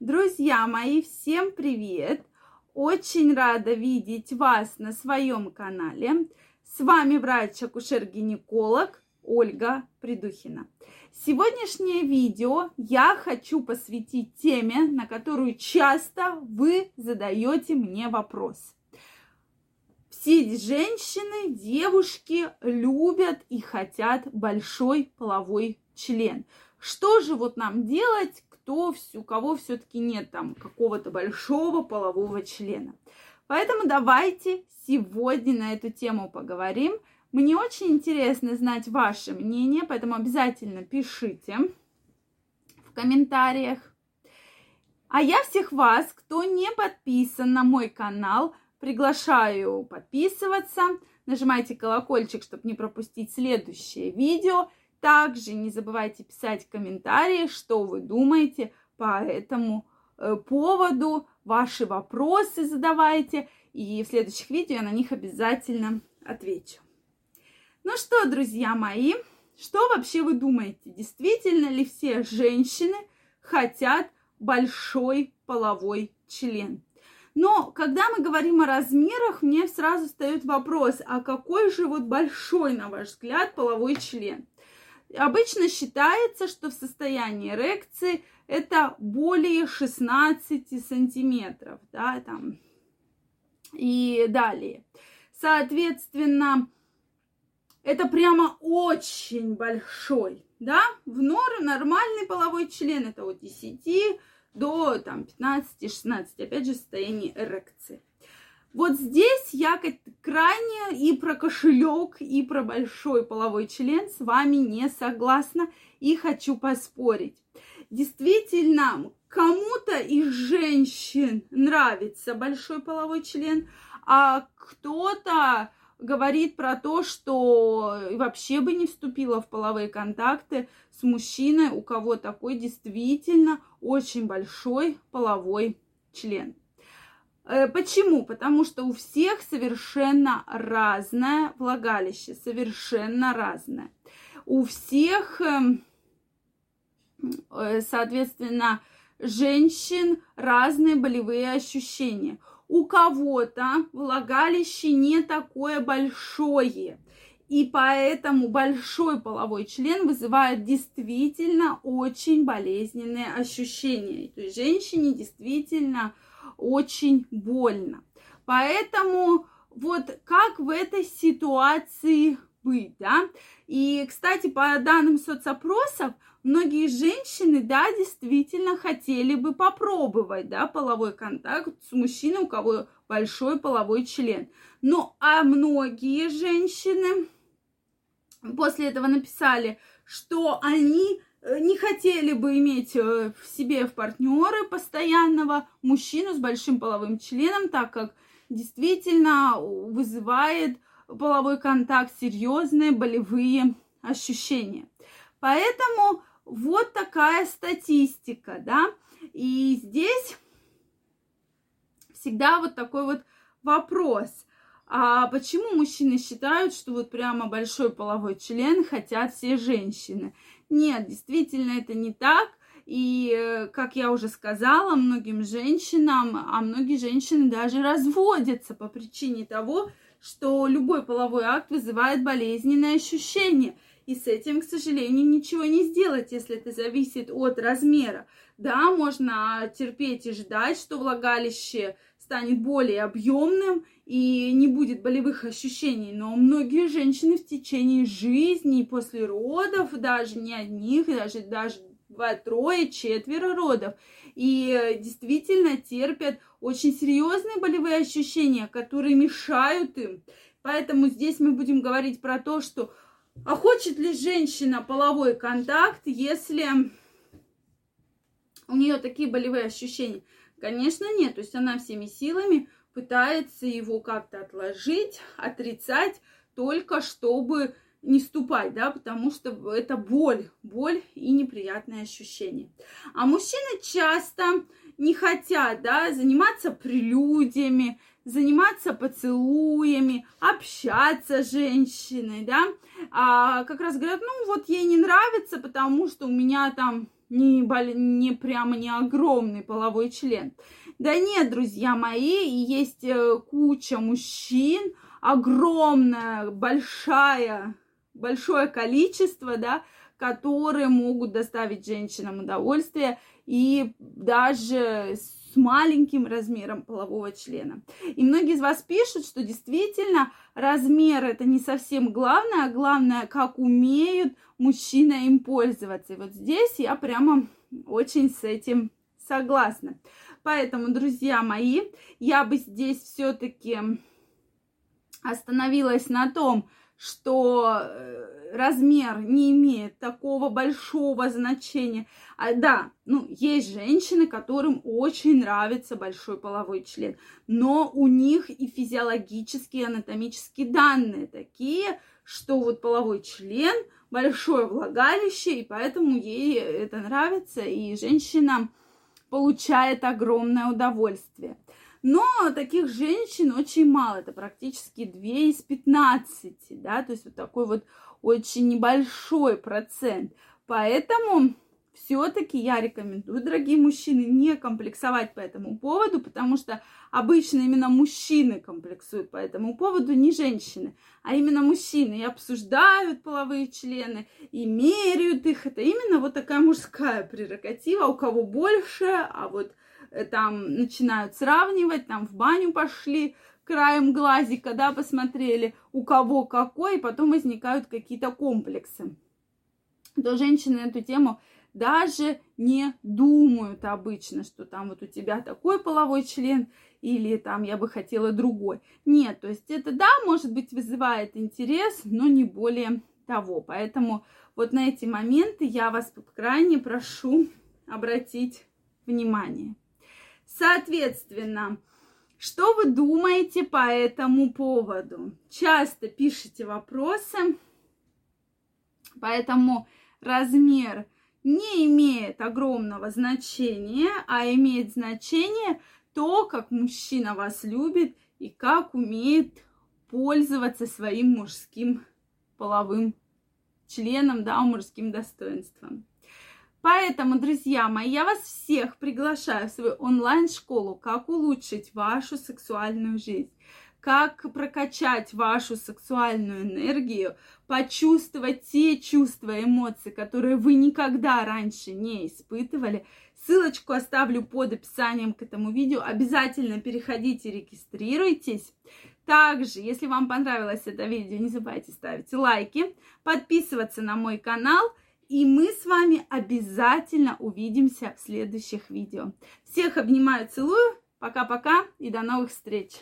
Друзья мои, всем привет! Очень рада видеть вас на своем канале. С вами врач-акушер-гинеколог Ольга Придухина. Сегодняшнее видео я хочу посвятить теме, на которую часто вы задаете мне вопрос. Все женщины, девушки любят и хотят большой половой член. Что же вот нам делать, кто, у кого все-таки нет там какого-то большого полового члена. Поэтому давайте сегодня на эту тему поговорим. Мне очень интересно знать ваше мнение, поэтому обязательно пишите в комментариях. А я всех вас, кто не подписан на мой канал, приглашаю подписываться. Нажимайте колокольчик, чтобы не пропустить следующее видео. Также не забывайте писать комментарии, что вы думаете по этому э, поводу, ваши вопросы задавайте, и в следующих видео я на них обязательно отвечу. Ну что, друзья мои, что вообще вы думаете? Действительно ли все женщины хотят большой половой член? Но когда мы говорим о размерах, мне сразу встает вопрос, а какой же вот большой, на ваш взгляд, половой член? Обычно считается, что в состоянии эрекции это более 16 сантиметров, да, там, и далее. Соответственно, это прямо очень большой, да, в норм нормальный половой член это от 10 до там 15-16, опять же, состояние эрекции. Вот здесь я крайне и про кошелек, и про большой половой член с вами не согласна и хочу поспорить. Действительно, кому-то из женщин нравится большой половой член, а кто-то говорит про то, что вообще бы не вступила в половые контакты с мужчиной, у кого такой действительно очень большой половой член. Э, почему? Потому что у всех совершенно разное влагалище, совершенно разное. У всех, эм, э, соответственно, женщин разные болевые ощущения. У кого-то влагалище не такое большое, и поэтому большой половой член вызывает действительно очень болезненные ощущения. То есть женщине действительно очень больно. Поэтому вот как в этой ситуации быть, да? И, кстати, по данным соцопросов, многие женщины, да, действительно хотели бы попробовать, да, половой контакт с мужчиной, у кого большой половой член. Ну, а многие женщины после этого написали, что они Э, не хотели бы иметь э, в себе в партнеры постоянного мужчину с большим половым членом, так как действительно вызывает половой контакт серьезные болевые ощущения. Поэтому вот такая статистика, да. И здесь всегда вот такой вот вопрос. А почему мужчины считают, что вот прямо большой половой член хотят все женщины? Нет, действительно это не так. И, э, как я уже сказала, многим женщинам, а многие женщины даже разводятся по причине того, что любой половой акт вызывает болезненные ощущения. И с этим, к сожалению, ничего не сделать, если это зависит от размера. Да, можно терпеть и ждать, что влагалище станет более объемным и не будет болевых ощущений. Но многие женщины в течение жизни после родов, даже не одних, даже, даже два, трое, четверо родов, и действительно терпят очень серьезные болевые ощущения, которые мешают им. Поэтому здесь мы будем говорить про то, что а хочет ли женщина половой контакт, если у нее такие болевые ощущения? Конечно, нет. То есть она всеми силами пытается его как-то отложить, отрицать, только чтобы не ступать, да, потому что это боль, боль и неприятные ощущения. А мужчины часто не хотят, да, заниматься прелюдиями, заниматься поцелуями, общаться с женщиной, да, а как раз говорят, ну вот ей не нравится, потому что у меня там не, не прямо не огромный половой член. Да нет, друзья мои, есть э, куча мужчин, огромная, большая, большое количество, да, которые могут доставить женщинам удовольствие и даже с маленьким размером полового члена. И многие из вас пишут, что действительно размер это не совсем главное, а главное, как умеют мужчина им пользоваться. И вот здесь я прямо очень с этим согласна. Поэтому, друзья мои, я бы здесь все-таки остановилась на том, что э, размер не имеет такого большого значения. А, да, ну, есть женщины, которым очень нравится большой половой член, но у них и физиологические, анатомические данные такие, что вот половой член большое влагалище, и поэтому ей это нравится, и женщина получает огромное удовольствие. Но таких женщин очень мало, это практически 2 из 15, да, то есть вот такой вот очень небольшой процент. Поэтому все-таки я рекомендую, дорогие мужчины, не комплексовать по этому поводу, потому что обычно именно мужчины комплексуют по этому поводу, не женщины, а именно мужчины и обсуждают половые члены, и меряют их. Это именно вот такая мужская прерогатива, у кого больше, а вот там начинают сравнивать, там в баню пошли, краем глазика, да, посмотрели, у кого какой, и потом возникают какие-то комплексы. То женщины эту тему даже не думают обычно, что там вот у тебя такой половой член или там я бы хотела другой. Нет, то есть это да, может быть, вызывает интерес, но не более того. Поэтому вот на эти моменты я вас крайне прошу обратить внимание. Соответственно, что вы думаете по этому поводу? Часто пишите вопросы, поэтому размер не имеет огромного значения, а имеет значение то, как мужчина вас любит и как умеет пользоваться своим мужским половым членом, да, мужским достоинством. Поэтому, друзья мои, я вас всех приглашаю в свою онлайн-школу «Как улучшить вашу сексуальную жизнь» как прокачать вашу сексуальную энергию, почувствовать те чувства, эмоции, которые вы никогда раньше не испытывали. Ссылочку оставлю под описанием к этому видео. Обязательно переходите, регистрируйтесь. Также, если вам понравилось это видео, не забывайте ставить лайки, подписываться на мой канал. И мы с вами обязательно увидимся в следующих видео. Всех обнимаю, целую. Пока-пока и до новых встреч!